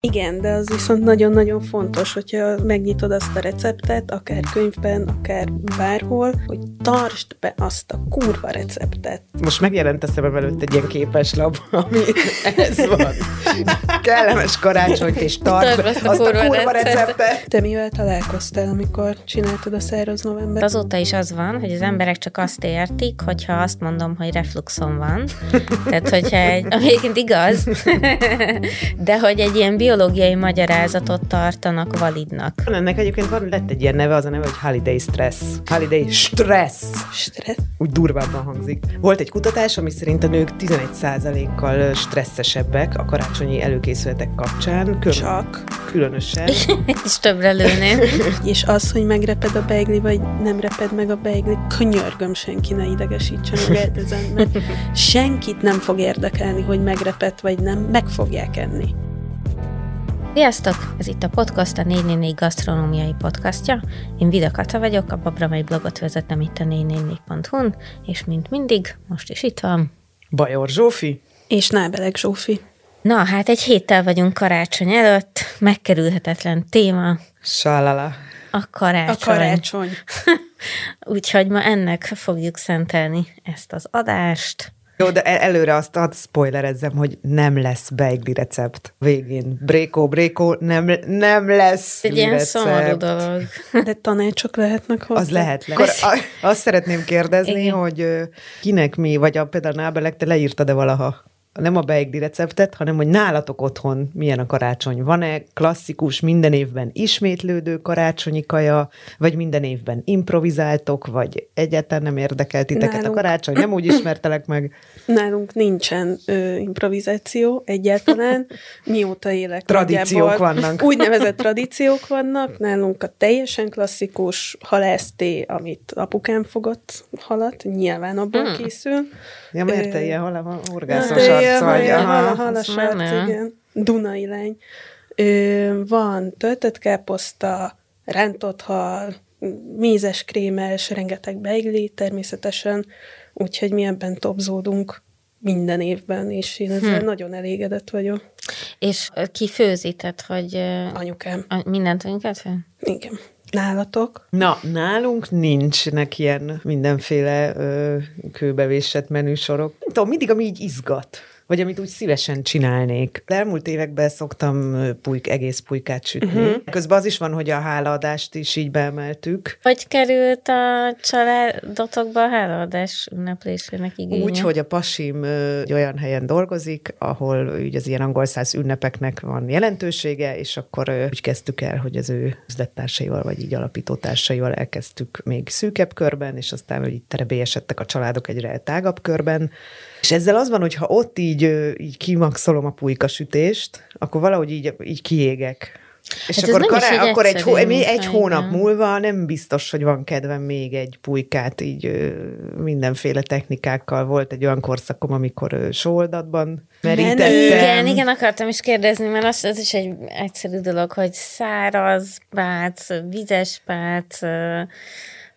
Igen, de az viszont nagyon-nagyon fontos, hogyha megnyitod azt a receptet, akár könyvben, akár bárhol, hogy tartsd be azt a kurva receptet. Most megjelent a szemem előtt egy ilyen képeslap, ami ez van. Kellemes karácsonyt, és tart be azt a kurva, azt a kurva receptet. Te mivel találkoztál, amikor csináltad a száraz november? Azóta is az van, hogy az emberek csak azt értik, hogyha azt mondom, hogy refluxon van. Tehát, hogyha egy, egyébként igaz, de hogy egy ilyen biológiai magyarázatot tartanak validnak. Ennek egyébként van, lett egy ilyen neve, az a neve, hogy Holiday Stress. Holiday Stress. Stress. Úgy durvábban hangzik. Volt egy kutatás, ami szerint a nők 11%-kal stresszesebbek a karácsonyi előkészületek kapcsán. Kül- Csak. Különösen. És többre lőném. És az, hogy megreped a beigli, vagy nem reped meg a beigli, könyörgöm, senki ne idegesítse magát ezen, mert senkit nem fog érdekelni, hogy megrepett vagy nem, meg fogják enni. Sziasztok! Ez itt a podcast, a 444 gasztronómiai podcastja. Én Vida Kata vagyok, a Babramai blogot vezetem itt a 444.hu-n, és mint mindig, most is itt van. Bajor Zsófi. És Nábelek Zsófi. Na, hát egy héttel vagyunk karácsony előtt, megkerülhetetlen téma. Salala. A karácsony. A karácsony. Úgyhogy ma ennek fogjuk szentelni ezt az adást. Jó, de e- előre azt ad spoilerezzem, hogy nem lesz beigli recept végén. Brékó, brékó, nem, nem lesz Egy ilyen szomorú dolog. De tanácsok lehetnek hozzá. Az lehet. Akkor azt szeretném kérdezni, Igen. hogy kinek mi, vagy a, például Nábelek, te leírtad-e valaha nem a beigli receptet, hanem hogy nálatok otthon milyen a karácsony. Van-e klasszikus, minden évben ismétlődő karácsonyi kaja, vagy minden évben improvizáltok, vagy egyáltalán nem érdekel titeket Nálunk... a karácsony, nem úgy ismertelek meg? Nálunk nincsen ö, improvizáció egyáltalán, mióta élek. Tradíciók vannak. Úgynevezett tradíciók vannak, nálunk a teljesen klasszikus halászté, amit apukám fogott halat, nyilván abból hmm. készül. Ja, miért te ilyen hal- horgászos arc vagy? Aha, halas arc, igen. Dunai lány. Ö, van töltött káposzta, rántott hal, mézes krémes, rengeteg beigli természetesen, úgyhogy mi ebben topzódunk minden évben, és én ezzel hm. nagyon elégedett vagyok. És ki főzi, tehát, hogy... Anyukám. A, mindent anyukát fel? Igen. Nálatok? Na, nálunk nincsenek ilyen mindenféle ö, kőbevésett menüsorok. Nem tudom, mindig ami így izgat vagy amit úgy szívesen csinálnék. De elmúlt években szoktam pulyk, egész pulykát sütni. Uh-huh. Közben az is van, hogy a hálaadást is így beemeltük. Hogy került a családotokba a hálaadás ünneplésének igénye? Úgy, hogy a pasim olyan helyen dolgozik, ahol úgy az ilyen angol száz ünnepeknek van jelentősége, és akkor úgy kezdtük el, hogy az ő üzlettársaival, vagy így alapítótársaival elkezdtük még szűkebb körben, és aztán, hogy itt terebélyesedtek a családok egyre tágabb körben, és ezzel az van, hogy ha ott így, így kimaxolom a pulykasütést, akkor valahogy így, így kiégek. És hát akkor, kará, akkor egy, hó, egy, egy hónap múlva nem biztos, hogy van kedvem még egy pulykát, így mindenféle technikákkal. Volt egy olyan korszakom, amikor sóoldatban merítettem. Igen, igen, akartam is kérdezni, mert az, az is egy egyszerű dolog, hogy száraz pác, vizes pác,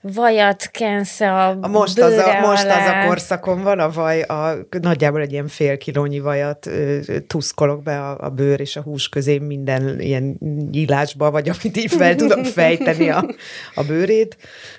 vajat kensz a, a most az a, most az a korszakon van a vaj, a, nagyjából egy ilyen fél kilónyi vajat ö, tuszkolok be a, a bőr és a hús közé minden ilyen nyílásba, vagy amit így fel tudom fejteni a, a bőrét.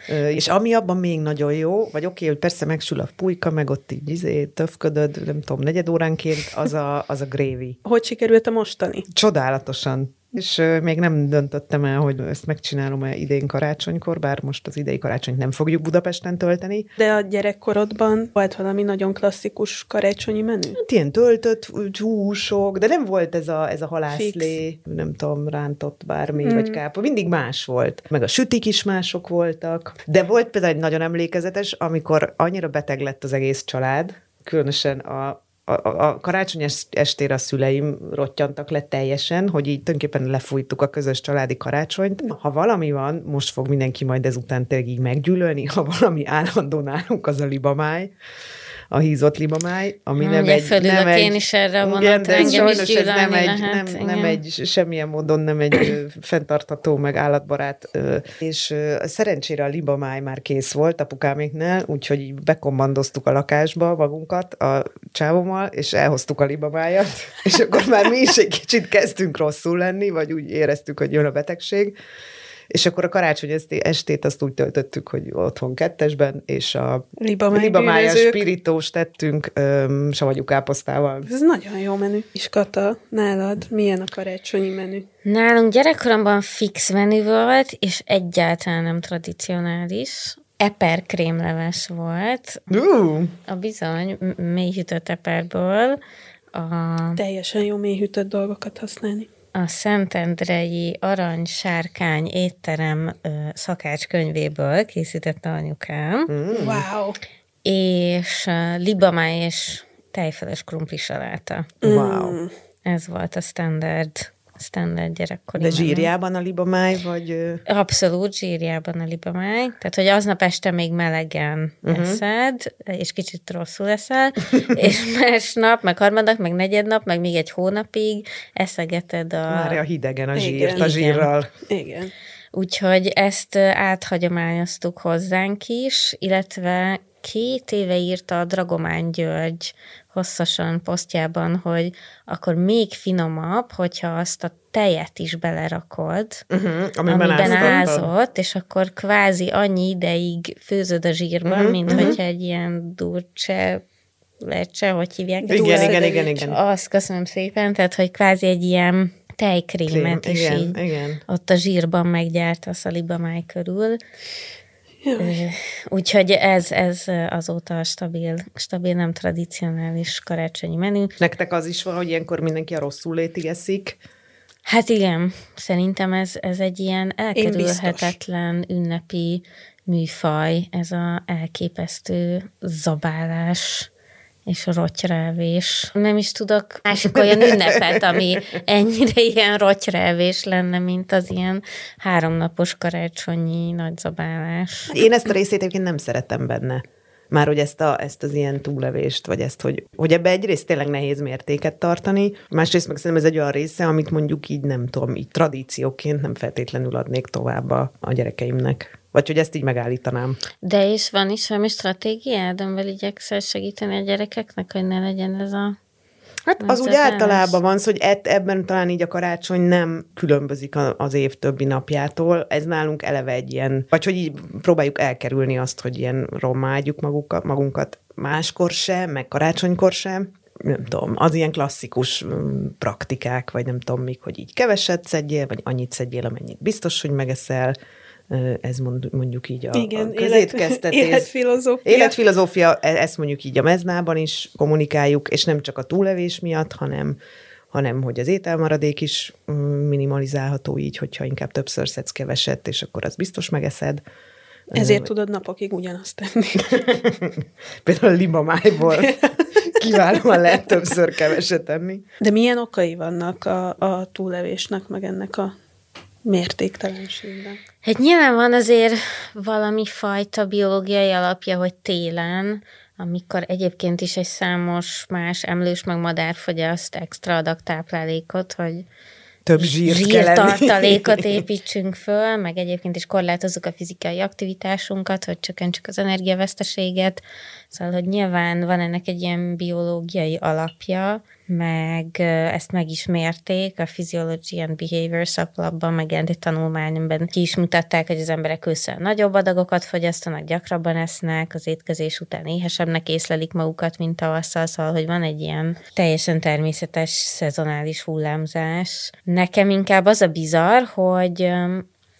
Ö, és ami abban még nagyon jó, vagy oké, okay, hogy persze megsül a pulyka, meg ott így izé, töfködöd, nem tudom, negyed óránként, az a, az a grévi. Hogy sikerült a mostani? Csodálatosan és még nem döntöttem el, hogy ezt megcsinálom-e idén karácsonykor, bár most az idei karácsonyt nem fogjuk Budapesten tölteni. De a gyerekkorodban volt valami nagyon klasszikus karácsonyi menü? Hát ilyen töltött húsok, de nem volt ez a, ez a halászlé, Fix. nem tudom, rántott bármi, mm. vagy kápa, mindig más volt. Meg a sütik is mások voltak. De volt például egy nagyon emlékezetes, amikor annyira beteg lett az egész család, különösen a a, a karácsony estére a szüleim rottyantak le teljesen, hogy így tulajdonképpen lefújtuk a közös családi karácsonyt. Ha valami van, most fog mindenki majd ezután tényleg így meggyűlölni, ha valami állandó nálunk az a libamáj, a hízott libamáj, ami nem egy... Nem egy én is erre vonat, igen, de engem is ez nem egy, nem, nem egy, semmilyen módon nem egy fenntartható, meg állatbarát, és szerencsére a libamáj már kész volt apukáméknál, úgyhogy bekommandoztuk a lakásba magunkat a csávommal, és elhoztuk a libamájat, és akkor már mi is egy kicsit kezdtünk rosszul lenni, vagy úgy éreztük, hogy jön a betegség, és akkor a karácsony estét azt úgy töltöttük, hogy otthon kettesben, és a libamája spirítós tettünk um, savanyú káposztával. Ez nagyon jó menü. És Kata, nálad milyen a karácsonyi menü? Nálunk gyerekkoromban fix menü volt, és egyáltalán nem tradicionális eper krémleves volt. Uh. A bizony mélyhűtött eperből. A... Teljesen jó mélyhűtött dolgokat használni a Szentendrei Arany Sárkány étterem szakács könyvéből készítette anyukám. Mm. Wow! És libamá és tejfeles krumpli saláta. Wow! Ez volt a standard standard gyerekkori. De zsírjában a libamáj, vagy... Abszolút zsírjában a libamáj. Tehát, hogy aznap este még melegen uh-huh. eszed, és kicsit rosszul eszel, és másnap, meg harmadnak, meg negyednap, meg még egy hónapig eszegeted a... Már a hidegen a zsírt, Igen. a zsírral. Igen. Úgyhogy ezt áthagyományoztuk hozzánk is, illetve két éve írta a Dragomán György hosszasan posztjában, hogy akkor még finomabb, hogyha azt a tejet is belerakod, uh-huh, amiben, amiben ázott, és akkor kvázi annyi ideig főzöd a zsírban, uh-huh, mint uh-huh. hogyha egy ilyen durcse lecse, hogy hívják? Igen, igen, igen, igen, igen. Azt köszönöm szépen, tehát, hogy kvázi egy ilyen tejkrémet Krém, is igen, így igen. ott a zsírban meggyárt a szalibamáj körül. Úgyhogy ez, ez azóta a stabil, stabil, nem tradicionális karácsonyi menü. Nektek az is van, hogy ilyenkor mindenki a rosszul létig eszik? Hát igen, szerintem ez, ez egy ilyen elkerülhetetlen ünnepi műfaj, ez a elképesztő zabálás és a rotyrávés. Nem is tudok másik olyan ünnepet, ami ennyire ilyen rotyrávés lenne, mint az ilyen háromnapos karácsonyi nagyzabálás. Én ezt a részét egyébként nem szeretem benne. Már hogy ezt, a, ezt az ilyen túlevést, vagy ezt, hogy, hogy ebbe egyrészt tényleg nehéz mértéket tartani, másrészt meg szerintem ez egy olyan része, amit mondjuk így nem tudom, így tradícióként nem feltétlenül adnék tovább a, a gyerekeimnek. Vagy hogy ezt így megállítanám. De és van is valami stratégiád, amivel igyekszel segíteni a gyerekeknek, hogy ne legyen ez a Hát az úgy általában van, hogy ebben talán így a karácsony nem különbözik az év többi napjától. Ez nálunk eleve egy ilyen, vagy hogy így próbáljuk elkerülni azt, hogy ilyen rommádjuk magukat, magunkat máskor sem, meg karácsonykor sem. Nem tudom, az ilyen klasszikus mm, praktikák, vagy nem tudom még, hogy így keveset szedjél, vagy annyit szedjél, amennyit biztos, hogy megeszel ez mondjuk így a, Igen, a közétkeztetés. Élet, életfilozófia. Életfilozófia, e, ezt mondjuk így a meznában is kommunikáljuk, és nem csak a túlevés miatt, hanem hanem hogy az ételmaradék is mm, minimalizálható így, hogyha inkább többször szedsz keveset, és akkor az biztos megeszed. Ezért tudod napokig ugyanazt tenni. Például a libamájból kiválóan lehet többször keveset tenni. De milyen okai vannak a, a túlevésnek, meg ennek a mértéktelenségben. Hát nyilván van azért valami fajta biológiai alapja, hogy télen, amikor egyébként is egy számos más emlős meg madár fogyaszt extra adag táplálékot, hogy több zsírt zsírtartalékot építsünk föl, meg egyébként is korlátozzuk a fizikai aktivitásunkat, hogy csökkentsük az energiaveszteséget. Szóval, hogy nyilván van ennek egy ilyen biológiai alapja, meg ezt meg is mérték, a Physiology and Behavior szaklapban megjelent egy tanulmányban ki is mutatták, hogy az emberek ősszel nagyobb adagokat fogyasztanak, gyakrabban esznek, az étkezés után éhesebbnek észlelik magukat, mint tavasszal, szóval, hogy van egy ilyen teljesen természetes szezonális hullámzás. Nekem inkább az a bizarr, hogy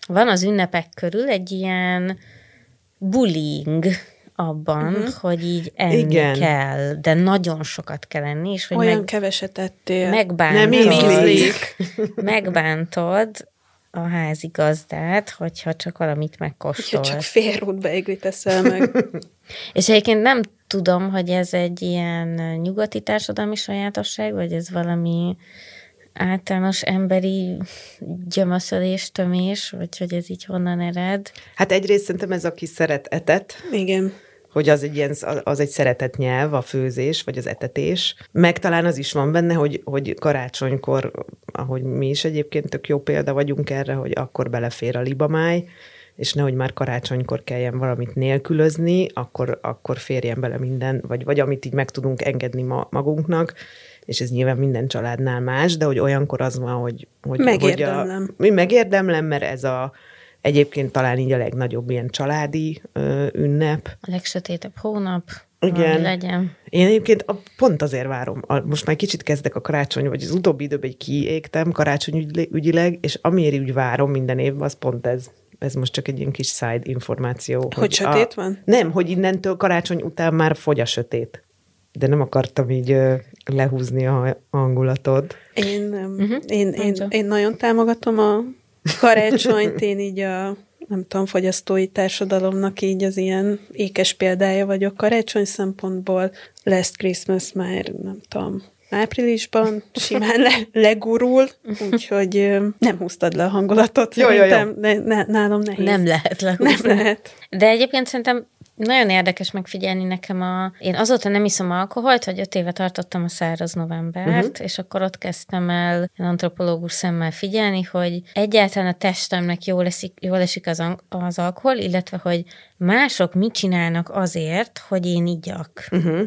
van az ünnepek körül egy ilyen bullying abban, uh-huh. hogy így enni Igen. kell, de nagyon sokat kell enni, és hogy Olyan meg, keveset ettél. Megbántod, Nem ízlik. megbántod a házigazdát, hogyha csak valamit megkóstol. Hogyha csak fél beiglit teszel meg. és egyébként nem tudom, hogy ez egy ilyen nyugati társadalmi sajátosság, vagy ez valami általános emberi gyömöszölés, tömés, vagy hogy ez így honnan ered? Hát egyrészt szerintem ez, aki szeret etet. Igen hogy az egy, ilyen, az egy szeretett nyelv, a főzés, vagy az etetés. Meg talán az is van benne, hogy, hogy karácsonykor, ahogy mi is egyébként tök jó példa vagyunk erre, hogy akkor belefér a libamáj, és nehogy már karácsonykor kelljen valamit nélkülözni, akkor, akkor férjen bele minden, vagy, vagy amit így meg tudunk engedni ma, magunknak, és ez nyilván minden családnál más, de hogy olyankor az van, hogy... hogy megérdemlem. Hogy a, mi megérdemlem, mert ez a, egyébként talán így a legnagyobb ilyen családi ö, ünnep. A legsötétebb hónap. Igen. Legyen. Én egyébként a, pont azért várom. A, most már kicsit kezdek a karácsony, vagy az utóbbi időben egy kiégtem karácsonyügyileg, és amiért úgy várom minden évben, az pont ez ez most csak egy ilyen kis side információ. Hogy, hogy sötét a, van? Nem, hogy innentől karácsony után már fogy a sötét. De nem akartam így lehúzni a hangulatod. Én, uh-huh. én, én, én nagyon támogatom a karácsonyt, én így a nem tudom, fogyasztói társadalomnak így az ilyen ékes példája vagyok karácsony szempontból. Last Christmas már, nem tudom, áprilisban simán le, legurul, úgyhogy nem húztad le a hangulatot. Jó, jó, jó. Ne, ne, nálam nehéz. Nem lehet lehúzni. Nem lehet. De egyébként szerintem nagyon érdekes megfigyelni nekem a... Én azóta nem iszom alkoholt, hogy öt éve tartottam a száraz novembert, uh-huh. és akkor ott kezdtem el antropológus szemmel figyelni, hogy egyáltalán a testemnek jól esik, jól esik az, az alkohol, illetve hogy mások mit csinálnak azért, hogy én igyak. Uh-huh.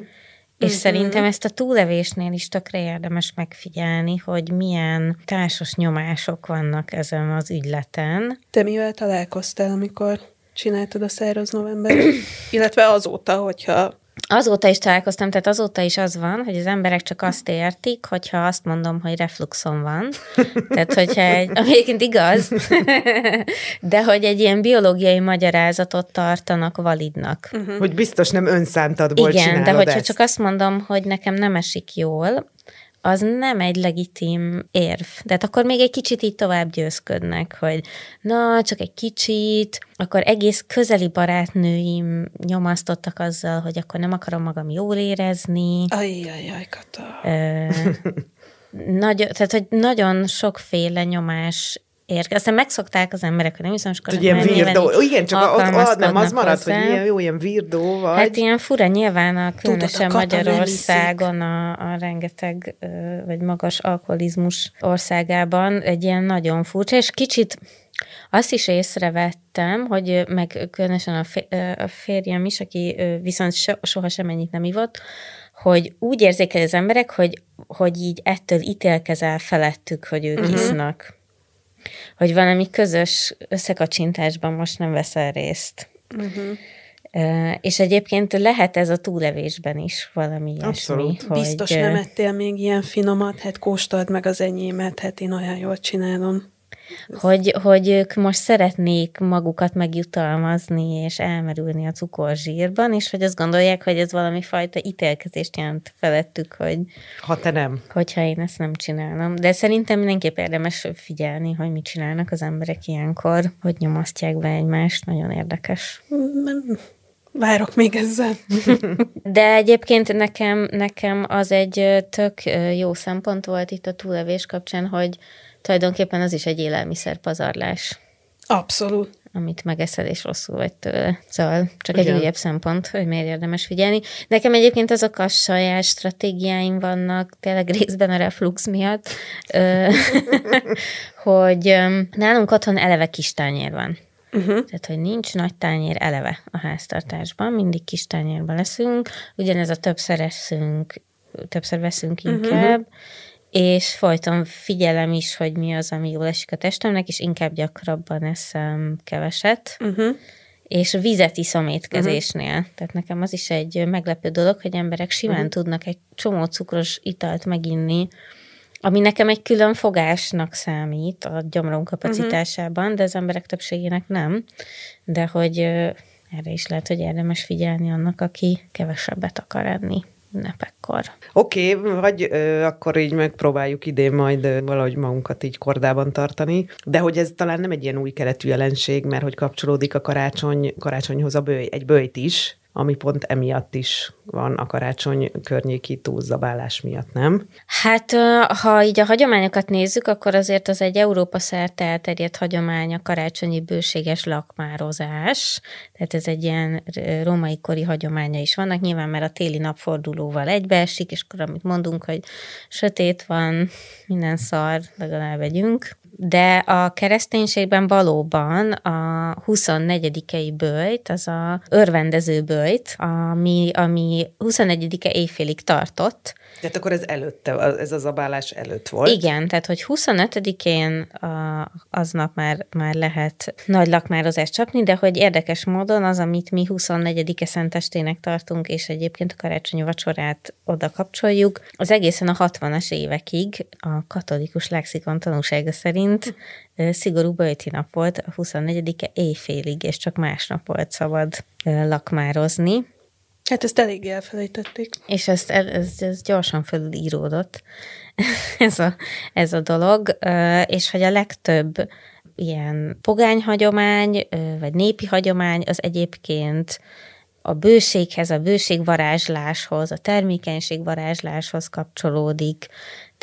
És uh-huh. szerintem ezt a túlevésnél is tökre érdemes megfigyelni, hogy milyen társas nyomások vannak ezen az ügyleten. Te mivel találkoztál, amikor csináltad a száraz november? Illetve azóta, hogyha Azóta is találkoztam, tehát azóta is az van, hogy az emberek csak azt értik, hogyha azt mondom, hogy refluxon van. Tehát, hogyha egy, egyébként igaz, de hogy egy ilyen biológiai magyarázatot tartanak validnak. Uh-huh. Hogy biztos nem önszántadból Igen, de hogyha ezt. csak azt mondom, hogy nekem nem esik jól, az nem egy legitim érv. De hát akkor még egy kicsit így tovább győzködnek, hogy na, csak egy kicsit, akkor egész közeli barátnőim nyomasztottak azzal, hogy akkor nem akarom magam jól érezni. Ajjajjaj, Kata. Ö, nagy, tehát, hogy nagyon sokféle nyomás érke. Aztán megszokták az emberek, hogy nem hiszem, hogy ilyen virdó. Igen, csak ott, ott nem az marad, hozzá. hogy ilyen jó, ilyen virdó vagy. Hát ilyen fura nyilván a különösen Tudod, a Magyarországon a, a rengeteg, vagy magas alkoholizmus országában egy ilyen nagyon furcsa, és kicsit azt is észrevettem, hogy meg különösen a férjem is, aki viszont soha sem ennyit nem ivott, hogy úgy érzékel az emberek, hogy, hogy így ettől ítélkezel felettük, hogy ők uh-huh. isznak hogy valami közös összekacsintásban most nem veszel részt. Uh-huh. Uh, és egyébként lehet ez a túlevésben is valami ilyesmi. Abszolút. Hogy... Biztos nem ettél még ilyen finomat, hát kóstold meg az enyémet, hát én olyan jól csinálom. Hogy, hogy ők most szeretnék magukat megjutalmazni, és elmerülni a cukorzsírban, és hogy azt gondolják, hogy ez valami fajta ítélkezést jelent felettük, hogy... Ha te nem. Hogyha én ezt nem csinálom. De szerintem mindenképp érdemes figyelni, hogy mit csinálnak az emberek ilyenkor, hogy nyomasztják be egymást. Nagyon érdekes. Várok még ezzel. De egyébként nekem, nekem az egy tök jó szempont volt itt a túlevés kapcsán, hogy tulajdonképpen az is egy élelmiszer pazarlás. Abszolút. Amit megeszel, és rosszul vagy tőle. Szóval csak Ugyan. egy újabb szempont, hogy miért érdemes figyelni. Nekem egyébként azok a saját stratégiáim vannak, tényleg részben a reflux miatt, hogy nálunk otthon eleve kis tányér van. Uh-huh. Tehát, hogy nincs nagy tányér eleve a háztartásban, mindig kis tányérban leszünk, ugyanez a többször eszünk, többször veszünk mhm. inkább, uh-huh és folyton figyelem is, hogy mi az, ami jól esik a testemnek, és inkább gyakrabban eszem keveset. Uh-huh. És vizet iszom étkezésnél. Uh-huh. Tehát nekem az is egy meglepő dolog, hogy emberek simán uh-huh. tudnak egy csomó cukros italt meginni, ami nekem egy külön fogásnak számít a gyomrom kapacitásában, uh-huh. de az emberek többségének nem. De hogy erre is lehet, hogy érdemes figyelni annak, aki kevesebbet akar enni ünnepekkor. Oké, okay, vagy ö, akkor így megpróbáljuk idén majd ö, valahogy magunkat így kordában tartani, de hogy ez talán nem egy ilyen új keletű jelenség, mert hogy kapcsolódik a karácsony, karácsonyhoz a bőj, egy bőjt is, ami pont emiatt is van a karácsony környéki túlzabálás miatt, nem? Hát, ha így a hagyományokat nézzük, akkor azért az egy Európa szerte elterjedt hagyomány a karácsonyi bőséges lakmározás. Tehát ez egy ilyen római kori hagyománya is vannak, nyilván mert a téli napfordulóval egybeesik, és akkor amit mondunk, hogy sötét van, minden szar, legalább vegyünk de a kereszténységben valóban a 24-i bőjt, az a örvendező bőjt, ami, ami 21-e éjfélig tartott, tehát akkor ez előtte, ez az abálás előtt volt? Igen, tehát hogy 25-én aznap már, már lehet nagy lakmározást csapni, de hogy érdekes módon az, amit mi 24-e szentestének tartunk, és egyébként a karácsonyi vacsorát oda kapcsoljuk, az egészen a 60-as évekig a katolikus lexikon tanúsága szerint szigorú böjti nap volt, a 24-e éjfélig, és csak másnap volt szabad lakmározni. Hát ezt eléggé elfelejtették. És ezt, ez, ez gyorsan felülíródott, ez a, ez a dolog, és hogy a legtöbb ilyen pogányhagyomány, vagy népi hagyomány az egyébként a bőséghez, a bőségvarázsláshoz, a termékenységvarázsláshoz kapcsolódik,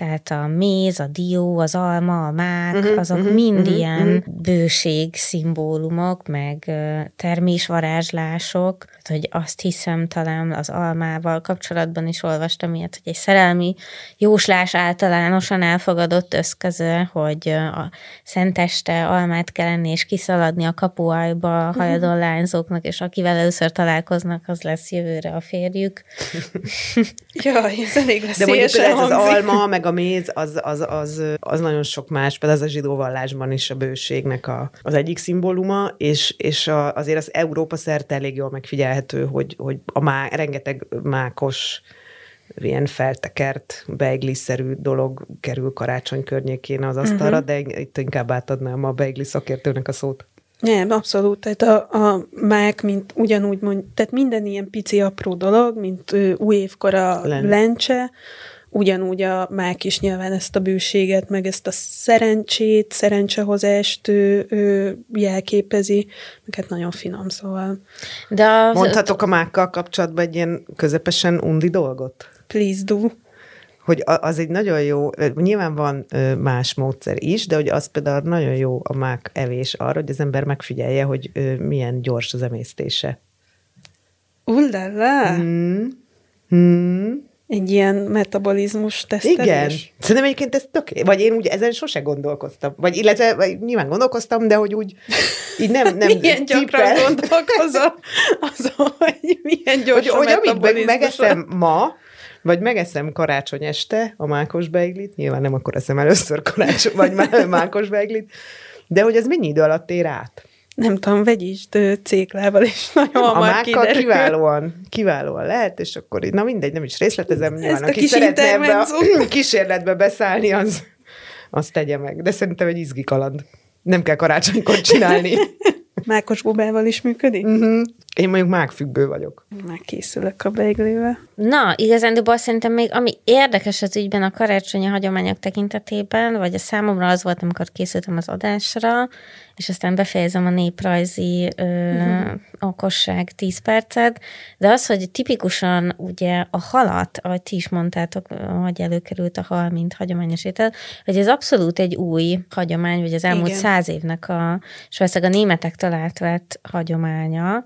tehát a méz, a dió, az alma, a mák, uh-huh, azok uh-huh, mind uh-huh, ilyen uh-huh. bőség szimbólumok, meg termésvarázslások, hogy azt hiszem talán az almával kapcsolatban is olvastam ilyet, hogy egy szerelmi jóslás általánosan elfogadott összközö, hogy a szenteste almát kell enni és kiszaladni a kapuajba a hajadon lányzóknak, és akivel először találkoznak, az lesz jövőre a férjük. Jaj, ez elég lesz De mondjuk ez az alma, meg a méz, az, az, az, az nagyon sok más, például az a zsidó vallásban is a bőségnek a, az egyik szimbóluma, és, és a, azért az Európa szerte elég jól megfigyelhető, hogy, hogy a má, rengeteg mákos ilyen feltekert, beigli-szerű dolog kerül karácsony környékén az asztalra, uh-huh. de itt inkább átadnám a beigli szakértőnek a szót. Nem, abszolút. Tehát a, a mák, mint ugyanúgy mond, tehát minden ilyen pici apró dolog, mint új évkora Len. lencse, ugyanúgy a mák is nyilván ezt a bőséget, meg ezt a szerencsét, szerencsehozást ő, ő jelképezi, meg hát nagyon finom, szóval. De az... Mondhatok a mákkal kapcsolatban egy ilyen közepesen undi dolgot? Please do. Hogy az egy nagyon jó, nyilván van más módszer is, de hogy az például nagyon jó a mák evés arra, hogy az ember megfigyelje, hogy milyen gyors az emésztése. Ullala! Mm. Mm egy ilyen metabolizmus tesztelés. Igen. Szerintem egyébként ez tök, vagy én úgy ezen sose gondolkoztam. Vagy illetve vagy nyilván gondolkoztam, de hogy úgy így nem, nem Milyen gyakran gondolkozom azon, hogy milyen gyors hogy, hogy amit megeszem ma, vagy megeszem karácsony este a mákos beiglit, nyilván nem akkor eszem először karácsony, vagy mákos beiglit, de hogy ez mennyi idő alatt ér át? Nem tudom, vegyist céklával, és nagyon hamar A mákkal kiválóan, kiválóan lehet, és akkor na mindegy, nem is részletezem, nyilván, aki szeretne ebbe a kísérletbe beszállni, az, az tegye meg. De szerintem egy izgi kaland. Nem kell karácsonykor csinálni. Mákos bubával is működik? Uh-huh. Én mondjuk mágfüggő vagyok. Megkészülök a beiglével. Na, igazán, szerintem még ami érdekes az ügyben a karácsonyi hagyományok tekintetében, vagy a számomra az volt, amikor készültem az adásra, és aztán befejezem a néprajzi ö, uh-huh. okosság 10 percet, de az, hogy tipikusan ugye a halat, ahogy ti is mondtátok, hogy előkerült a hal, mint hagyományos étel, hogy ez abszolút egy új hagyomány, vagy az elmúlt Igen. száz évnek a, és valószínűleg a németek talált vett hagyománya,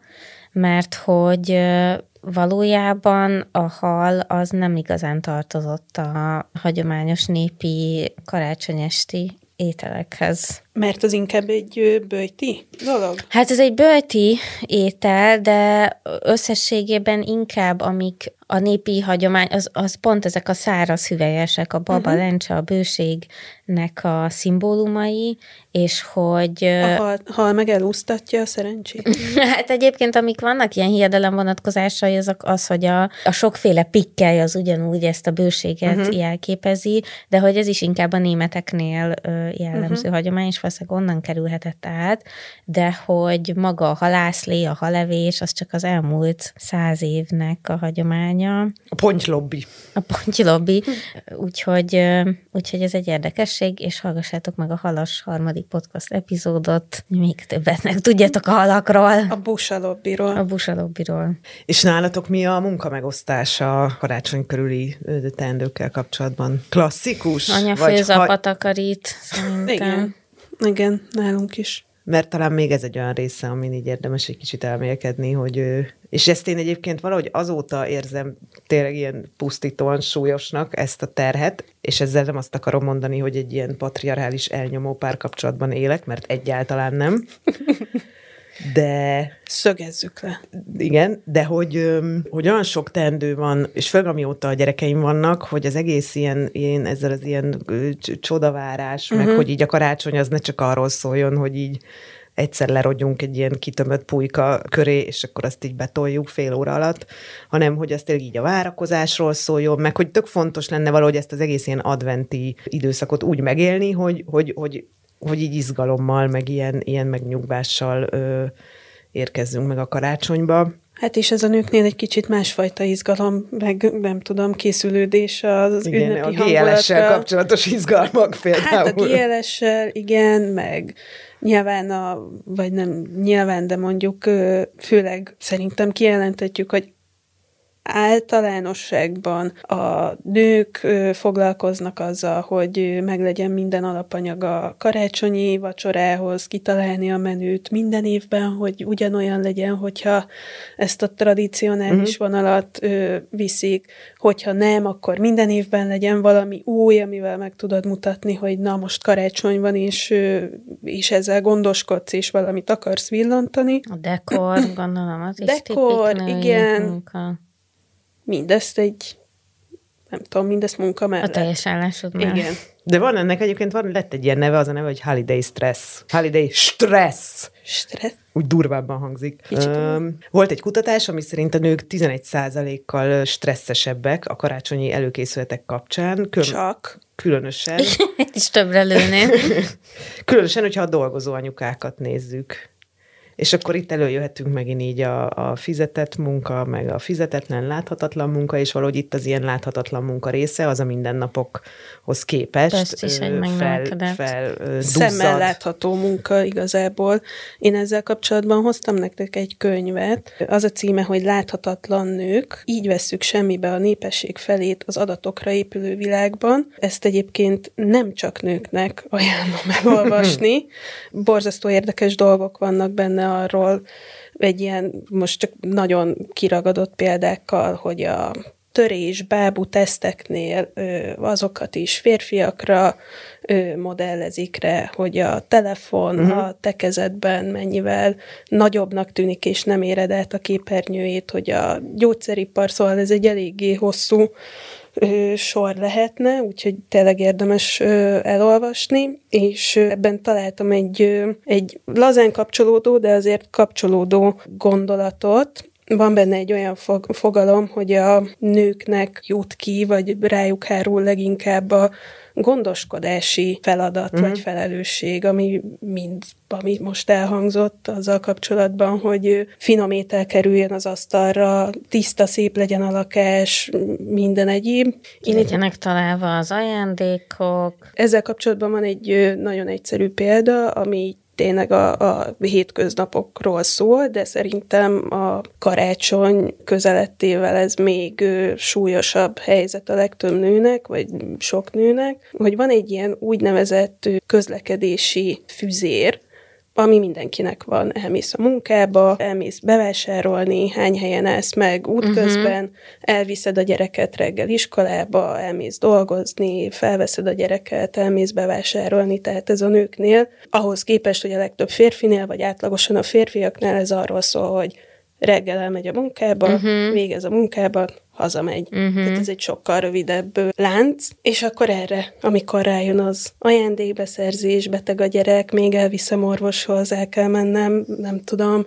mert hogy valójában a hal az nem igazán tartozott a hagyományos népi karácsonyesti ételekhez. Mert az inkább egy bőti dolog? Hát ez egy bőti étel, de összességében inkább amik a népi hagyomány, az, az pont ezek a száraz hüvelyesek, a baba uh-huh. lencse, a bőségnek a szimbólumai, és hogy... A hal, hal meg elúsztatja a szerencsét. hát egyébként, amik vannak ilyen hiedelem vonatkozásai, azok az, hogy a, a sokféle pikkely az ugyanúgy ezt a bőséget uh-huh. jelképezi, de hogy ez is inkább a németeknél jellemző uh-huh. hagyomány, és valószínűleg onnan kerülhetett át, de hogy maga a halászlé, a halevés, az csak az elmúlt száz évnek a hagyománya. A pontylobbi. A pontylobbi, úgyhogy, úgyhogy ez egy érdekesség, és hallgassátok meg a Halas harmadik podcast epizódot, még többet meg tudjátok a halakról. A busalobbiról. A busalobbiról. És nálatok mi a munkamegosztása a karácsony körüli teendőkkel kapcsolatban? Klasszikus? Anya főz, ha... apa takarít, szerintem. Igen. Igen, nálunk is. Mert talán még ez egy olyan része, amin így érdemes egy kicsit elmélkedni, hogy és ezt én egyébként valahogy azóta érzem tényleg ilyen pusztítóan súlyosnak ezt a terhet, és ezzel nem azt akarom mondani, hogy egy ilyen patriarchális elnyomó párkapcsolatban élek, mert egyáltalán nem. De... Szögezzük le. Igen, de hogy, hogy olyan sok teendő van, és főleg amióta a gyerekeim vannak, hogy az egész ilyen, ilyen ezzel az ilyen csodavárás, uh-huh. meg mhm. hogy így a karácsony az ne csak arról szóljon, hogy így egyszer lerodjunk egy ilyen kitömött pulyka köré, és akkor azt így betoljuk fél óra alatt, hanem hogy az tényleg így a várakozásról szóljon, meg hogy tök fontos lenne valahogy ezt az egész ilyen adventi időszakot úgy megélni, hogy, hogy, hogy hogy így izgalommal, meg ilyen, ilyen megnyugvással ö, érkezzünk meg a karácsonyba. Hát és ez a nőknél egy kicsit másfajta izgalom, meg nem tudom, készülődés az igen, ünnepi a GLS-sel kapcsolatos izgalmak például. Hát a GLS-sel, igen, meg nyilván a, vagy nem nyilván, de mondjuk főleg szerintem kijelentetjük, hogy általánosságban a nők foglalkoznak azzal, hogy meglegyen minden alapanyag a karácsonyi vacsorához, kitalálni a menüt minden évben, hogy ugyanolyan legyen, hogyha ezt a tradicionális uh-huh. vonalat ö, viszik, hogyha nem, akkor minden évben legyen valami új, amivel meg tudod mutatni, hogy na most karácsony van, és, ö, és ezzel gondoskodsz, és valamit akarsz villantani. A dekor, gondolom, az is Dekor, igen. Munka mindezt egy, nem tudom, mindezt munka mellett. A teljes állásod mellett. Igen. De van ennek egyébként, van, lett egy ilyen neve, az a neve, hogy Holiday Stress. Holiday Stress. Stress. Úgy durvábban hangzik. Um, volt egy kutatás, ami szerint a nők 11%-kal stresszesebbek a karácsonyi előkészületek kapcsán. Kül- Csak. Különösen. És többre lőném. különösen, hogyha a dolgozó anyukákat nézzük. És akkor itt előjöhetünk megint így a, a fizetett munka, meg a fizetetlen, láthatatlan munka, és valahogy itt az ilyen láthatatlan munka része, az a mindennapokhoz képest is egy fel, fel Szemmel látható munka igazából. Én ezzel kapcsolatban hoztam nektek egy könyvet. Az a címe, hogy Láthatatlan nők. Így vesszük semmibe a népesség felét az adatokra épülő világban. Ezt egyébként nem csak nőknek ajánlom elolvasni. Borzasztó érdekes dolgok vannak benne arról egy ilyen, most csak nagyon kiragadott példákkal, hogy a törés, bábú teszteknél azokat is férfiakra modellezik rá, hogy a telefon uh-huh. a tekezetben mennyivel nagyobbnak tűnik, és nem éred át a képernyőjét, hogy a gyógyszeripar, szóval ez egy eléggé hosszú sor lehetne, úgyhogy tényleg érdemes elolvasni, és ebben találtam egy, egy lazán kapcsolódó, de azért kapcsolódó gondolatot, van benne egy olyan fog, fogalom, hogy a nőknek jut ki, vagy rájuk hárul leginkább a gondoskodási feladat uh-huh. vagy felelősség, ami mind, ami most elhangzott azzal kapcsolatban, hogy finom étel kerüljön az asztalra, tiszta, szép legyen a lakás, minden egyéb. Én Legyenek találva az ajándékok. Ezzel kapcsolatban van egy nagyon egyszerű példa, ami tényleg a, a hétköznapokról szól, de szerintem a karácsony közelettével ez még súlyosabb helyzet a legtöbb nőnek, vagy sok nőnek, hogy van egy ilyen úgynevezett közlekedési füzér, ami mindenkinek van. Elmész a munkába, elmész bevásárolni, hány helyen állsz meg útközben, uh-huh. elviszed a gyereket reggel iskolába, elmész dolgozni, felveszed a gyereket, elmész bevásárolni, tehát ez a nőknél, ahhoz képest, hogy a legtöbb férfinél, vagy átlagosan a férfiaknál ez arról szól, hogy reggel elmegy a munkába, uh-huh. végez a munkában, hazamegy. Uh-huh. Tehát ez egy sokkal rövidebb lánc, és akkor erre, amikor rájön az ajándékbeszerzés, beteg a gyerek, még elviszem orvoshoz, el kell mennem, nem tudom,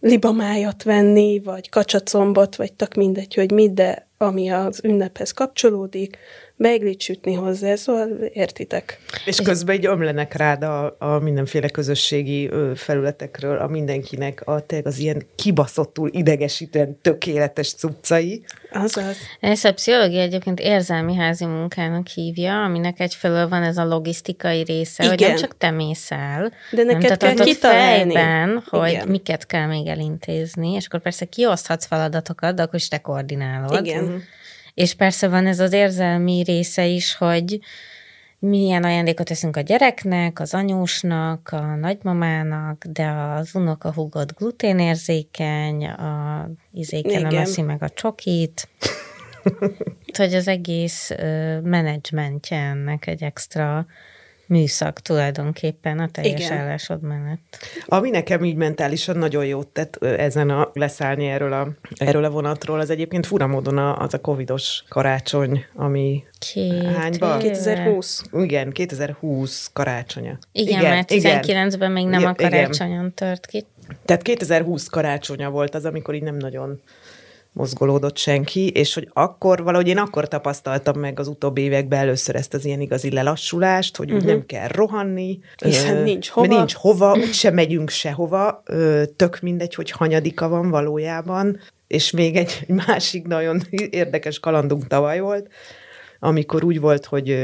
libamájat venni, vagy kacsacombot, vagy tak mindegy, hogy mit, de ami az ünnephez kapcsolódik, beiglit sütni hozzá, szóval értitek. És közben így ömlenek rád a, a mindenféle közösségi felületekről a mindenkinek a tényleg az ilyen kibaszottul idegesítően tökéletes cuccai. Azaz. Ez a pszichológia egyébként érzelmi házi munkának hívja, aminek egyfelől van ez a logisztikai része, Igen. hogy nem csak te mész el, De neked kell kitalálni. fejben, hogy Igen. miket kell még elintézni, és akkor persze kioszthatsz feladatokat, de akkor is te koordinálod. Igen. És persze van ez az érzelmi része is, hogy milyen ajándékot teszünk a gyereknek, az anyósnak, a nagymamának, de az unokahúgott gluténérzékeny, a izéken nem eszi meg a csokit. hogy az egész menedzsmentje ennek egy extra műszak tulajdonképpen a teljes Igen. állásod mellett. Ami nekem így mentálisan nagyon jót tett ezen a leszállni erről a, erről a vonatról, az egyébként fura módon az a covidos karácsony, ami Két hányba? 2020. Igen, 2020 karácsonya. Igen, igen mert 19-ben még nem igen, a karácsonyon igen. tört ki. Tehát 2020 karácsonya volt az, amikor így nem nagyon mozgolódott senki, és hogy akkor, valahogy én akkor tapasztaltam meg az utóbbi években először ezt az ilyen igazi lelassulást, hogy uh-huh. úgy mhm. nem kell rohanni. Hiszen nincs hova. Nincs hova, úgysem megyünk sehova, tök mindegy, hogy hanyadika van valójában, és még egy másik nagyon érdekes kalandunk tavaly volt, amikor úgy volt, hogy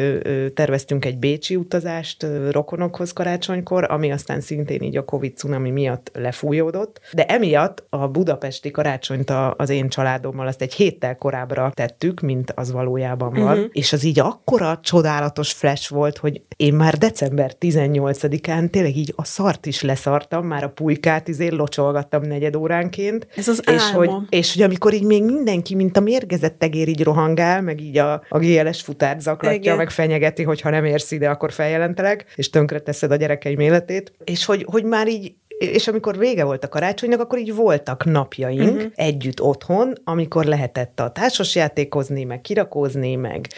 terveztünk egy bécsi utazást rokonokhoz karácsonykor, ami aztán szintén így a Covid cunami miatt lefújódott, de emiatt a budapesti karácsonyt az én családommal azt egy héttel korábbra tettük, mint az valójában van, uh-huh. és az így akkora csodálatos flash volt, hogy én már december 18-án tényleg így a szart is leszartam, már a pulykát izé locsolgattam negyed óránként. Ez az és hogy, és hogy amikor így még mindenki, mint a mérgezett tegér így rohangál, meg így a, a GLS futárt zaklatja, Igen. meg fenyegeti, hogy ha nem érsz ide, akkor feljelentelek, és tönkre teszed a gyerekeim életét. És hogy, hogy már így és amikor vége volt a karácsonynak, akkor így voltak napjaink uh-huh. együtt otthon, amikor lehetett a társasjátékozni, meg kirakózni, meg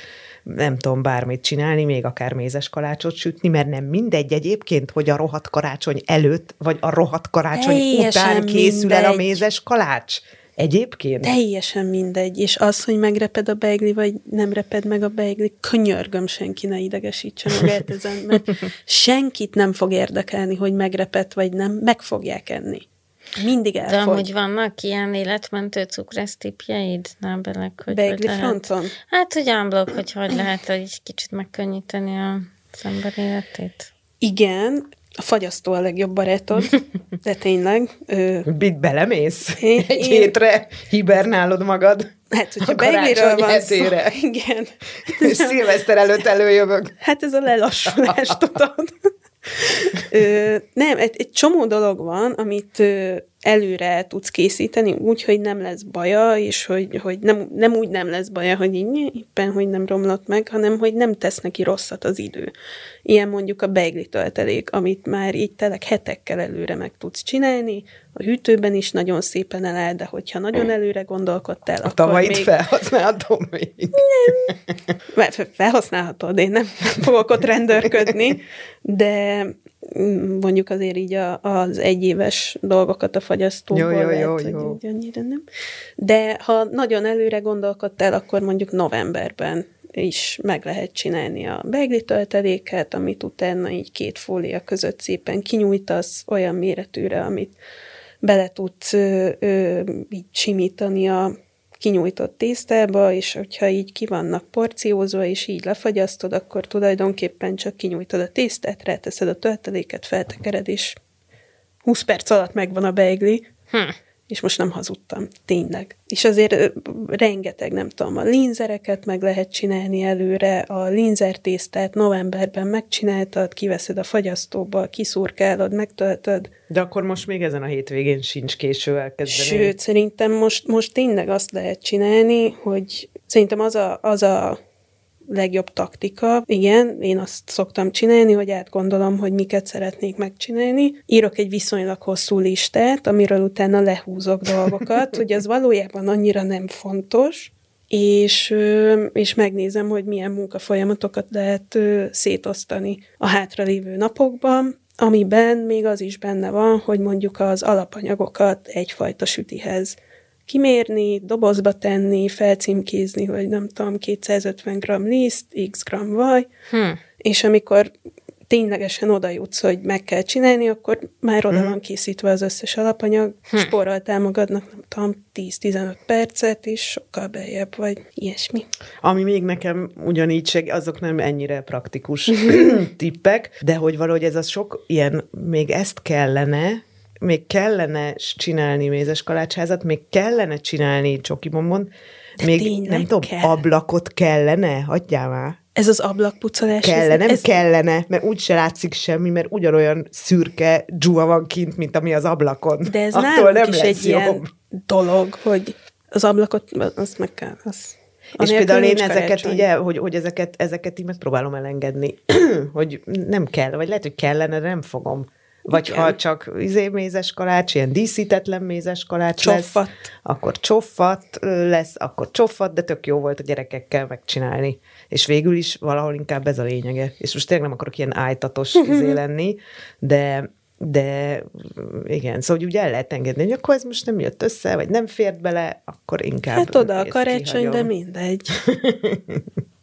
nem tudom, bármit csinálni, még akár mézes kalácsot sütni, mert nem mindegy egyébként, hogy a rohadt karácsony előtt, vagy a rohadt karácsony Teljesen után készül mindegy. el a mézes kalács. Egyébként? Teljesen mindegy, és az, hogy megreped a beigli, vagy nem reped meg a beigli, könyörgöm, senki ne idegesítse magát ezen, mert senkit nem fog érdekelni, hogy megrepett, vagy nem, meg fogják enni. Mindig elfogy. De amúgy vannak ilyen életmentő cukresztipjeid, Nábelek, hogy Beigli hogy fronton? Hát, hogy unblock, hogy hogy lehet egy kicsit megkönnyíteni a ember életét. Igen, a fagyasztó a legjobb barátod, de tényleg. Ö... Bit belemész? Én, Egy én... hétre hibernálod magad? Hát, hogyha beigliről van szó, igen. És szilveszter előtt előjövök. Hát ez a lelassulás, tudod. Ö, nem, egy, egy csomó dolog van, amit ö, előre tudsz készíteni, úgy, hogy nem lesz baja, és hogy, hogy nem, nem úgy nem lesz baja, hogy így éppen, hogy nem romlott meg, hanem hogy nem tesz neki rosszat az idő. Ilyen mondjuk a beigli töltelék, amit már így telek hetekkel előre meg tudsz csinálni, a hűtőben is nagyon szépen eláll, de hogyha nagyon előre gondolkodtál, a akkor még... felhasználhatom még. Nem. Felhasználhatod, én nem fogok ott rendőrködni, de mondjuk azért így a, az egyéves dolgokat a fagyasztóból jó, jó, lehet, jó, jó. hogy annyira nem. De ha nagyon előre gondolkodtál, akkor mondjuk novemberben is meg lehet csinálni a beigli tölteléket, amit utána így két fólia között szépen kinyújtasz olyan méretűre, amit bele tudsz ö, ö, így simítani a kinyújtott tésztába, és hogyha így ki vannak porciózva, és így lefagyasztod, akkor tulajdonképpen csak kinyújtod a tésztát, ráteszed a tölteléket, feltekered, és 20 perc alatt megvan a beigli. Hm és most nem hazudtam, tényleg. És azért rengeteg, nem tudom, a linzereket meg lehet csinálni előre, a linzer tésztát novemberben megcsináltad, kiveszed a fagyasztóba, kiszurkálod, megtöltöd. De akkor most még ezen a hétvégén sincs késő elkezdeni. Sőt, szerintem most, most tényleg azt lehet csinálni, hogy szerintem az a, az a legjobb taktika. Igen, én azt szoktam csinálni, hogy átgondolom, hogy miket szeretnék megcsinálni. Írok egy viszonylag hosszú listát, amiről utána lehúzok dolgokat, hogy az valójában annyira nem fontos, és, és megnézem, hogy milyen munkafolyamatokat lehet szétosztani a hátralévő napokban, amiben még az is benne van, hogy mondjuk az alapanyagokat egyfajta sütihez kimérni, dobozba tenni, felcímkézni, hogy nem tudom, 250 g liszt, x g vaj, hm. és amikor ténylegesen oda jutsz, hogy meg kell csinálni, akkor már oda mm. van készítve az összes alapanyag, hm. spóroltál magadnak, nem tudom, 10-15 percet, és sokkal bejebb vagy ilyesmi. Ami még nekem ugyanígy seg, azok nem ennyire praktikus tippek, de hogy valahogy ez az sok ilyen, még ezt kellene, még kellene csinálni mézes kalácsházat, még kellene csinálni csoki bombon, még nem tudom, kell. ablakot kellene, hagyjál már. Ez az ablakpucolás. Kellene, nem ez... kellene, mert úgy se látszik semmi, mert ugyanolyan szürke dzsua van kint, mint ami az ablakon. De ez Attól nem is egy jobb. ilyen dolog, hogy az ablakot, azt meg kell. Az... És például én ezeket így, hogy, hogy ezeket, ezeket így megpróbálom elengedni, hogy nem kell, vagy lehet, hogy kellene, de nem fogom. Vagy Igen. ha csak izé mézes kalács, ilyen díszítetlen mézes kalács csoffat. lesz, akkor csoffat lesz, akkor csoffat, de tök jó volt a gyerekekkel megcsinálni. És végül is valahol inkább ez a lényege. És most tényleg nem akarok ilyen ájtatos izé lenni, de, de igen, szóval hogy úgy el lehet engedni, hogy akkor ez most nem jött össze, vagy nem fért bele, akkor inkább Hát oda a karácsony, de mindegy.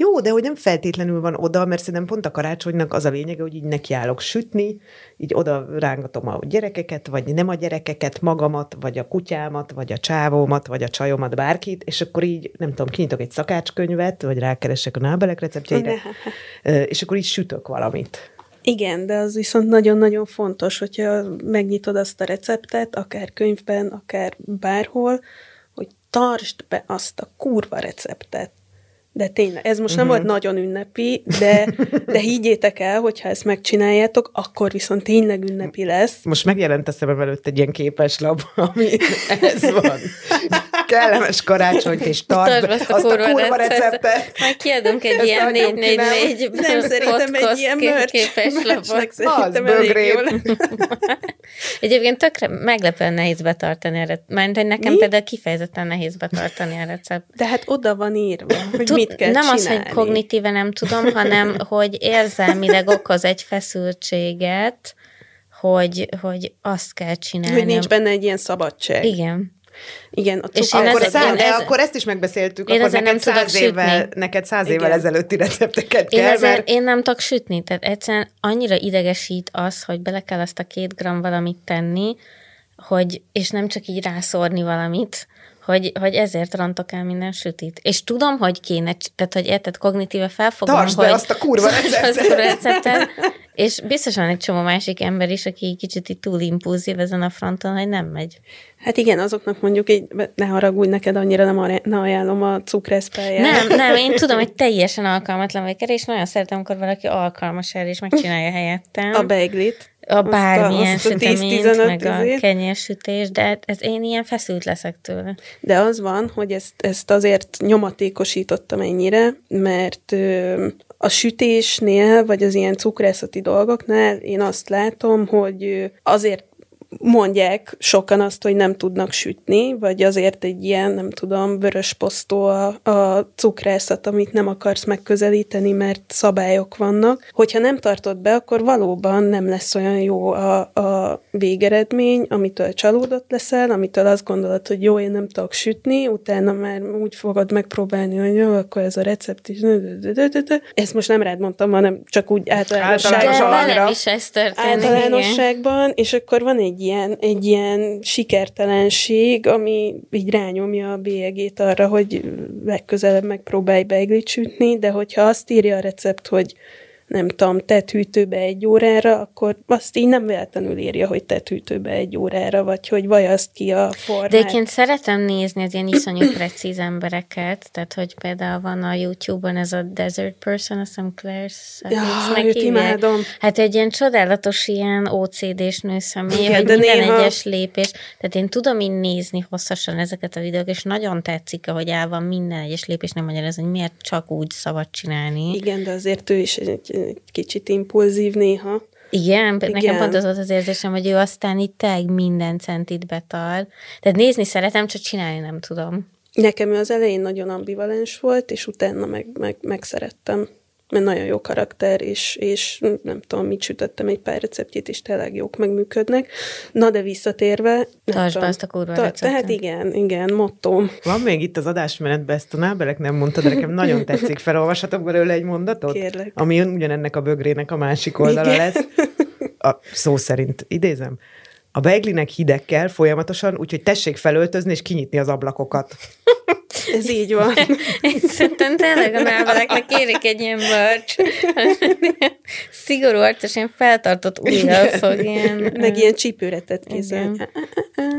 Jó, de hogy nem feltétlenül van oda, mert szerintem pont a karácsonynak az a lényege, hogy így nekiállok sütni, így oda rángatom a gyerekeket, vagy nem a gyerekeket, magamat, vagy a kutyámat, vagy a csávómat, vagy a csajomat, bárkit, és akkor így, nem tudom, kinyitok egy szakácskönyvet, vagy rákeresek a nábelek receptjeire, és akkor így sütök valamit. Igen, de az viszont nagyon-nagyon fontos, hogyha megnyitod azt a receptet, akár könyvben, akár bárhol, hogy tartsd be azt a kurva receptet. De tényleg, ez most uh-huh. nem mhm. volt nagyon ünnepi, de, de higgyétek el, hogyha ezt megcsináljátok, akkor viszont tényleg ünnepi lesz. Most megjelent a szemem előtt egy ilyen képeslap, ami ez van. Kellemes karácsonyt, és tart azt a azt kurva, a kurva receptet. Majd kiadunk egy ezt ilyen 444 Nem, szerintem egy ilyen merch, képeslapot. Az bögrét. Egyébként tökre meglepően nehéz betartani a Mert nekem Mi? például kifejezetten nehéz betartani a recept. De hát oda van írva, hogy Tud, mit kell Nem csinálni. az, hogy kognitíve nem tudom, hanem hogy érzelmileg okoz egy feszültséget, hogy, hogy azt kell csinálni. Hogy nincs benne egy ilyen szabadság. Igen. Igen, a és akkor, ez, szá- de ez, akkor ezt is megbeszéltük, én akkor neked nem száz, évvel, neked száz évvel ezelőtti recepteket én kell, ezen, mert... Én nem tudok sütni, tehát egyszerűen annyira idegesít az, hogy bele kell azt a két gram valamit tenni, hogy, és nem csak így rászórni valamit, hogy, hogy ezért rontok el minden sütit. És tudom, hogy kéne, tehát hogy érted, kognitíve felfogom, Tartsd hogy... azt a kurva receptet! receptet és biztosan egy csomó másik ember is, aki kicsit így túl impulzív ezen a fronton, hogy nem megy. Hát igen, azoknak mondjuk így, ne haragudj neked, annyira nem ne ajánlom a cukreszpályát. Nem, nem, én tudom, hogy teljesen alkalmatlan vagy és nagyon szeretem, amikor valaki alkalmas el, és megcsinálja helyettem. A beiglit. A bármilyen azt a, azt a süteményt, meg a kenyérsütés, de ez én ilyen feszült leszek tőle. De az van, hogy ezt, ezt azért nyomatékosítottam ennyire, mert ö, a sütésnél, vagy az ilyen cukrászati dolgoknál én azt látom, hogy azért mondják sokan azt, hogy nem tudnak sütni, vagy azért egy ilyen, nem tudom, vörös posztó a, a cukrászat, amit nem akarsz megközelíteni, mert szabályok vannak. Hogyha nem tartod be, akkor valóban nem lesz olyan jó a, a végeredmény, amitől csalódott leszel, amitől azt gondolod, hogy jó, én nem tudok sütni, utána már úgy fogod megpróbálni, hogy jó, akkor ez a recept is. Ezt most nem rád mondtam, hanem csak úgy általánosságban. történik. Általánosságban, és akkor van egy ilyen, egy ilyen sikertelenség, ami így rányomja a bélyegét arra, hogy legközelebb megpróbálj beiglit de hogyha azt írja a recept, hogy nem tudom, hűtőbe egy órára, akkor azt így nem véletlenül írja, hogy hűtőbe egy órára, vagy hogy vajaszt ki a formát. De egyébként szeretem nézni az ilyen iszonyú precíz embereket, tehát hogy például van a YouTube-on ez a Desert Person, azt hiszem Claire ja, imádom. Hát egy ilyen csodálatos ilyen OCD-s nőszemély, hogy minden néha... egyes lépés, tehát én tudom így nézni hosszasan ezeket a videók, és nagyon tetszik, ahogy el van minden egyes lépés, nem magyaráz, hogy miért csak úgy szabad csinálni. Igen, de azért ő is egy kicsit impulzív néha. Igen, Igen, nekem pont az volt az érzésem, hogy ő aztán itt tényleg minden centit betal. Tehát nézni szeretem, csak csinálni nem tudom. Nekem ő az elején nagyon ambivalens volt, és utána meg, meg, megszerettem. Mert nagyon jó karakter, és, és nem tudom, mit sütöttem, egy pár receptjét, és tényleg jók, megműködnek. Na, de visszatérve... Tartsd be azt a kurva ta, Tehát igen, igen, motto. Van még itt az adásmenetben, ezt a nábelek nem mondta, de nekem nagyon tetszik. Felolvashatok belőle egy mondatot? Kérlek. Ami ugyanennek a bögrének a másik oldala igen. lesz. A, szó szerint idézem. A beiglinek hideg kell folyamatosan, úgyhogy tessék felöltözni és kinyitni az ablakokat. Ez így van. Én szerintem tényleg a náveleknek kérik egy ilyen merch. Szigorú arcos, ilyen feltartott ujjal fog ilyen... Meg ilyen csípőretet kézzel.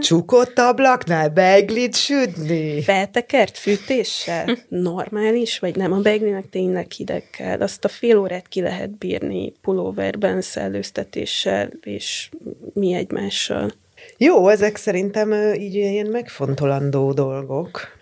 Csukott ablaknál beiglit sütni. Feltekert fűtéssel? Normális, vagy nem? A beiglinek tényleg hideg kell. Azt a fél órát ki lehet bírni pulóverben, szellőztetéssel és mi egymással. Jó, ezek szerintem így ilyen megfontolandó dolgok.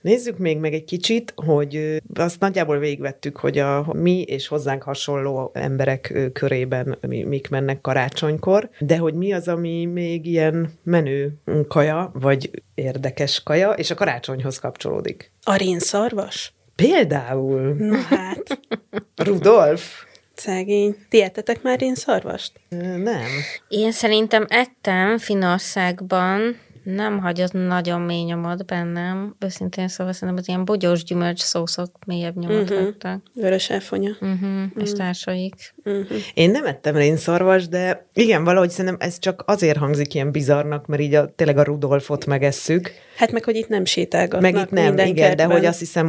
Nézzük még meg egy kicsit, hogy azt nagyjából végvettük, hogy a mi és hozzánk hasonló emberek körében mik mennek karácsonykor, de hogy mi az, ami még ilyen menő kaja, vagy érdekes kaja, és a karácsonyhoz kapcsolódik. A rénszarvas? Például. Na hát. Rudolf. Szegény. Ti ettetek már rénszarvast? Nem. Én szerintem ettem Finországban, nem hagyott nagyon mély nyomot bennem, őszintén szóval szerintem az ilyen bogyós gyümölcs szószok mélyebb nyomot uh-huh. hagytak. Vörös elfonya. Uh-huh. Uh-huh. És társaik. Uh-huh. Én nem ettem rénszarvas, de igen, valahogy szerintem ez csak azért hangzik ilyen bizarnak, mert így a, tényleg a Rudolfot megesszük. Hát meg, hogy itt nem sétálgatnak Meg itt nem, igen, kertben. de hogy azt hiszem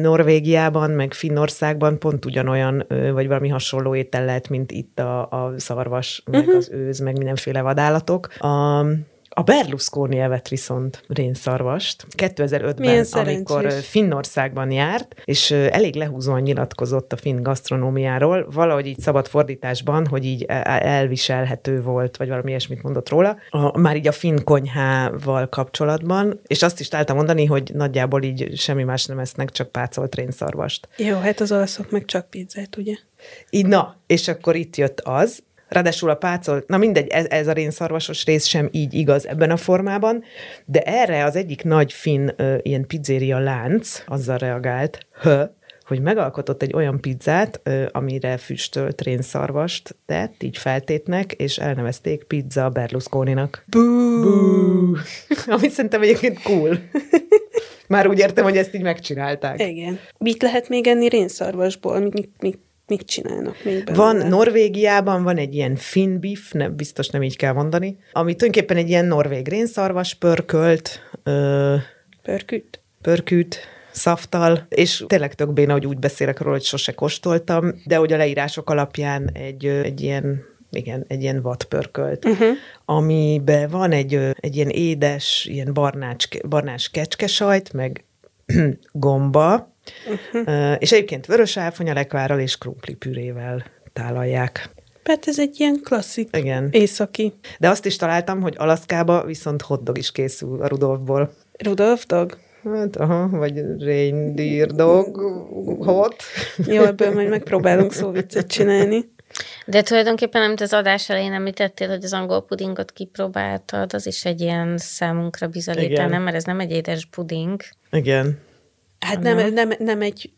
Norvégiában, meg Finnországban pont ugyanolyan, vagy valami hasonló étel lehet, mint itt a, a szarvas, meg uh-huh. az őz, meg mindenféle vadállatok. A, a Berlusconi evett viszont rénszarvast. 2005-ben, amikor Finnországban járt, és elég lehúzóan nyilatkozott a finn gasztronómiáról, valahogy így szabad fordításban, hogy így e, e, elviselhető volt, vagy valami ilyesmit mondott róla, a, már így a finn konyhával kapcsolatban, és azt is találtam mondani, hogy nagyjából így semmi más nem esznek, csak pácolt rénszarvast. Jó, hát az olaszok meg csak pizzát, ugye? Így, na, és akkor itt jött az, Ráadásul a pácol, na mindegy, ez, ez a rénszarvasos rész sem így igaz ebben a formában, de erre az egyik nagy finn uh, ilyen pizzeria lánc azzal reagált, hö, hogy megalkotott egy olyan pizzát, uh, amire füstölt rénszarvast tett, így feltétnek, és elnevezték pizza Berlusconinak. Bú! Ami szerintem egyébként cool. Már úgy értem, hogy ezt így megcsinálták. Igen. Mit lehet még enni rénszarvasból? Mit, mit, mit csinálnak még belőle? Van Norvégiában, van egy ilyen finn beef, ne, biztos nem így kell mondani, ami tulajdonképpen egy ilyen norvég rénszarvas pörkölt. Ö, pörküt? Pörküt, szaftal, és tényleg tök béna, hogy úgy beszélek róla, hogy sose kóstoltam, de hogy a leírások alapján egy, egy ilyen igen, egy ilyen vadpörkölt, uh-huh. amiben van egy, egy ilyen édes, ilyen barnács, barnás kecskesajt, meg gomba, Uh-huh. És egyébként vörös áfonya lekvárral és krumpli pürével tálalják. Hát ez egy ilyen klasszik Igen. északi. De azt is találtam, hogy Alaszkába viszont hotdog is készül a Rudolfból. Rudolf dog? Hát, aha, vagy reindeer dog, hot. Jó, ebből majd megpróbálunk szóviccet csinálni. De tulajdonképpen, amit az adás elején említettél, hogy az angol pudingot kipróbáltad, az is egy ilyen számunkra nem? Mert ez nem egy édes puding. Igen. Hát nem, nem, nem egy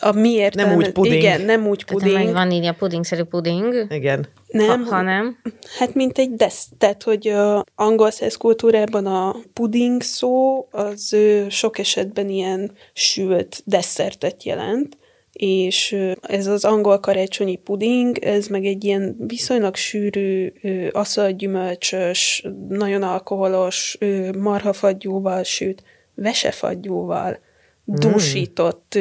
a mi értelme, nem úgy puding. Igen, nem úgy puding. Tehát nem vanília pudingszerű puding. Igen. Nem. Ha, hanem? Hát mint egy desz, tehát hogy a angol száz kultúrában a puding szó az sok esetben ilyen sült desszertet jelent, és ez az angol karácsonyi puding, ez meg egy ilyen viszonylag sűrű, aszalgyümölcsös, nagyon alkoholos, marhafagyóval, sőt, vesefagyóval dúsított,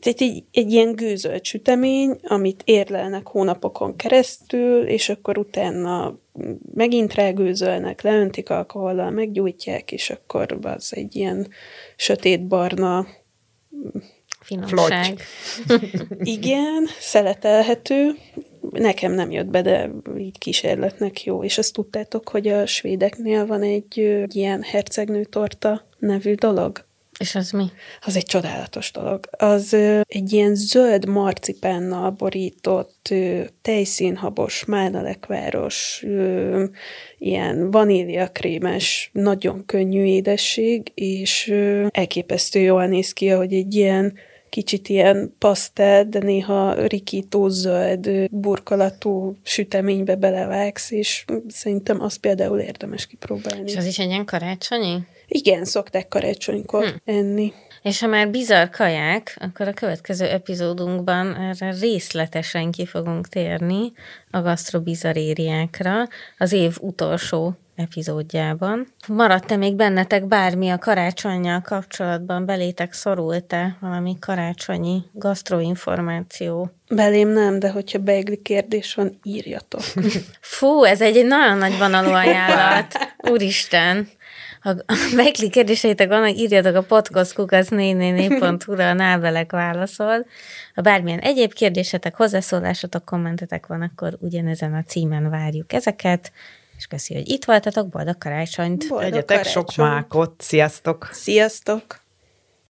tehát egy, egy ilyen gőzölt sütemény, amit érlelnek hónapokon keresztül, és akkor utána megint rágőzölnek, leöntik alkohollal, meggyújtják, és akkor az egy ilyen sötétbarna Finomság. Igen, szeletelhető. Nekem nem jött be, de így kísérletnek jó. És azt tudtátok, hogy a svédeknél van egy ilyen hercegnőtorta nevű dolog? És az mi? Az egy csodálatos dolog. Az egy ilyen zöld marcipánnal borított, tejszínhabos, málnalekváros, ilyen vaníliakrémes, nagyon könnyű édesség, és elképesztő jól néz ki, hogy egy ilyen kicsit ilyen pasztel, de néha rikító zöld burkolatú süteménybe belevágsz, és szerintem azt például érdemes kipróbálni. És az is egy ilyen karácsonyi? Igen, szokták karácsonykor hm. enni. És ha már bizarr kaják, akkor a következő epizódunkban erre részletesen ki fogunk térni a gasztrobizarériákra az év utolsó epizódjában. Maradt-e még bennetek bármi a karácsonyjal kapcsolatban? Belétek szorult-e valami karácsonyi gasztroinformáció? Belém nem, de hogyha beigli kérdés van, írjatok. Fú, ez egy nagyon nagy vonalú ajánlat. Úristen! Ha beigli kérdéseitek vannak, írjatok a podcastkukac444.hu-ra, a nábelek válaszol. Ha bármilyen egyéb kérdésetek, hozzászólásotok, kommentetek van, akkor ugyanezen a címen várjuk ezeket és köszi, hogy itt voltatok, boldog karácsonyt! Boldog Egyetek karácsony. sok mákot, sziasztok! Sziasztok!